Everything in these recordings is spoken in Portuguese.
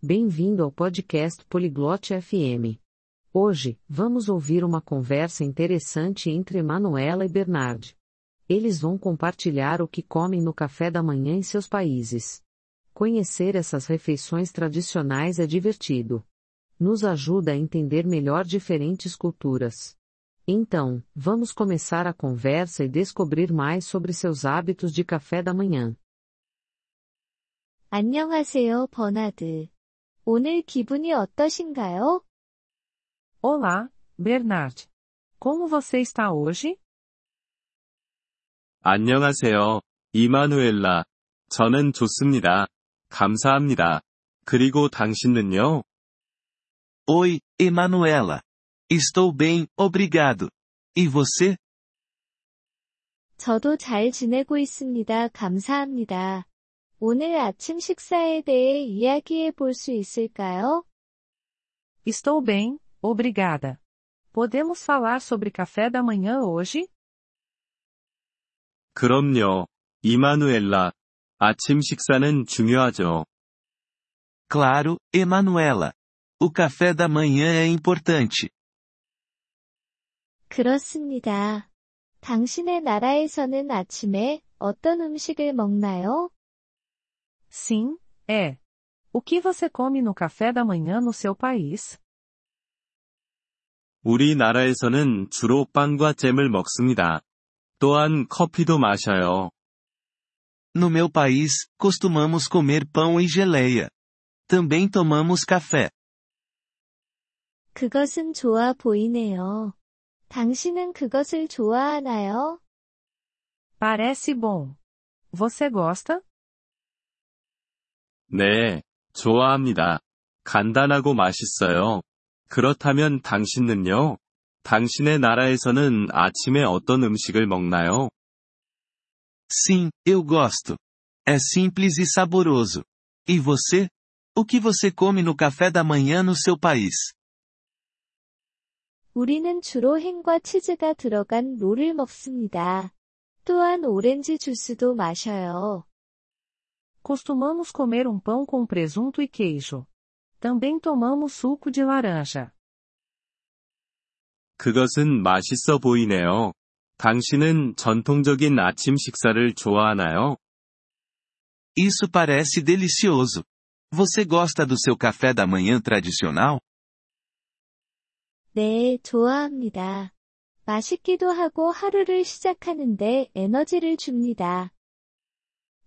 Bem-vindo ao podcast Poliglote FM. Hoje, vamos ouvir uma conversa interessante entre Manuela e Bernard. Eles vão compartilhar o que comem no café da manhã em seus países. Conhecer essas refeições tradicionais é divertido. Nos ajuda a entender melhor diferentes culturas. Então, vamos começar a conversa e descobrir mais sobre seus hábitos de café da manhã. 안녕하세요, 버나드. 오늘 기분이 어떠신가요? Olá, Bernard. Como você está hoje? 안녕하세요, 이마누엘라. 저는 좋습니다. 감사합니다. 그리고 당신은요? Oi, Emanuela. Estou bem, obrigado. E você? 저도 잘 지내고 있습니다. 감사합니다. 오늘 아침 식사에 대해 이야기해 볼 수 있을까요? Estou bem, obrigada. Podemos falar sobre café da manhã hoje? 그럼요, 이마누엘라. 아침 식사는 중요하죠. Claro, Emanuela. O café da manhã é importante. 그렇습니다. 당신의 나라에서는 아침에 어떤 음식을 먹나요? Sim, é. O que você come no café da manhã no seu país? 우리나라에서는 주로 빵과 잼을 먹습니다. 또한 커피도 마셔요. No meu país, costumamos comer pão e geleia. Também tomamos café. 그것은 좋아 보이네요. 당신은 그것을 좋아하나요? Parece bom. Você gosta? 네, 좋아합니다. 간단하고 맛있어요. 그렇다면 당신은요? 당신의 나라에서는 아침에 어떤 음식을 먹나요? Sim, eu gosto. É simples e saboroso. E você? O que você come no café da manhã no seu país? 우리는 주로 햄과 치즈가 들어간 롤을 먹습니다. 또한 오렌지 주스도 마셔요. Costumamos comer um pão com presunto e queijo. Também tomamos suco de laranja. 그것은 맛있어 보이네요. 당신은 전통적인 아침 식사를 좋아하나요? Isso parece delicioso. Você gosta do seu café da manhã tradicional? 네, 좋아합니다. 맛있기도 하고 하루를 시작하는데 에너지를 줍니다.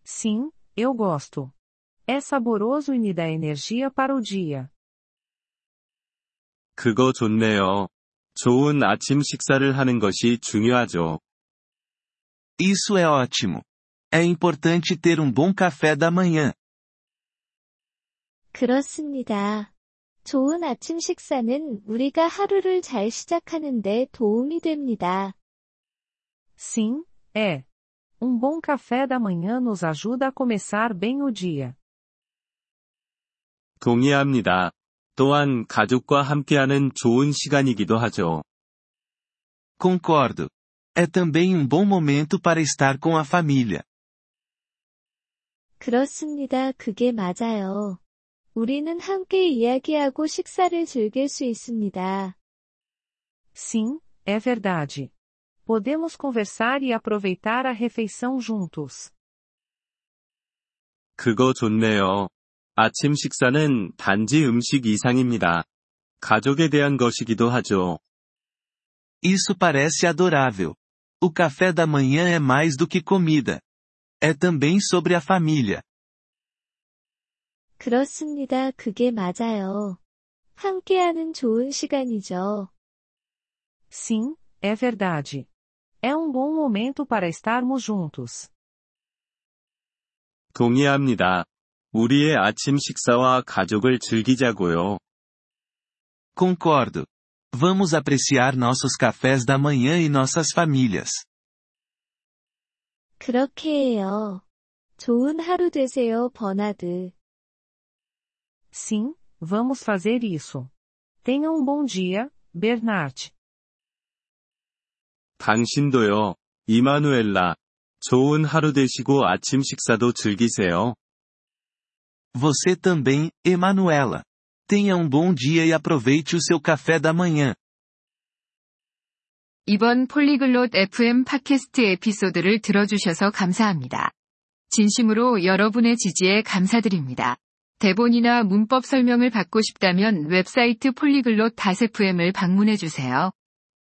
Sim, eu gosto. É saboroso e me dá energia para o dia. 그거 좋네요. 좋은 아침 식사를 하는 것이 중요하죠. Isso é ótimo. É importante ter um bom café da manhã. 그렇습니다. 좋은 아침 식사는 우리가 하루를 잘 시작하는 데 도움이 됩니다. Sim, é. Um bom café da manhã nos ajuda a começar bem o dia. 동의합니다. 또한 가족과 함께하는 좋은 시간이기도 하죠. Concordo. É também um bom momento para estar com a família. 그렇습니다. 그게 맞아요. 우리는 함께 이야기하고 식사를 즐길 수 있습니다. Sim, é verdade. Podemos conversar e aproveitar a refeição juntos. 그거 좋네요. 아침 식사는 단지 음식 이상입니다. 가족에 대한 것이기도 하죠. Isso parece adorável. O café da manhã é mais do que comida. É também sobre a família. 그렇습니다. 그게 맞아요. 함께하는 좋은 시간이죠. Sim, é verdade. É um bom momento para estarmos juntos. 동의합니다. 우리의 아침 식사와 가족을 즐기자고요. Concordo. Vamos apreciar nossos cafés da manhã e nossas famílias. 그렇게 해요. 좋은 하루 되세요, 버나드. Sim, vamos fazer isso. Tenha um bom dia, Bernard. 당신도요, 이마누엘라. 좋은 하루 되시고 아침 식사도 즐기세요. Você também, Emanuela. Tenha um bom dia e aproveite o seu café da manhã. 이번 폴리글롯 FM 팟캐스트 에피소드를 들어주셔서 감사합니다. 진심으로 여러분의 지지에 감사드립니다. 대본이나 문법 설명을 받고 싶다면 웹사이트 폴리글롯 FM을 방문해주세요.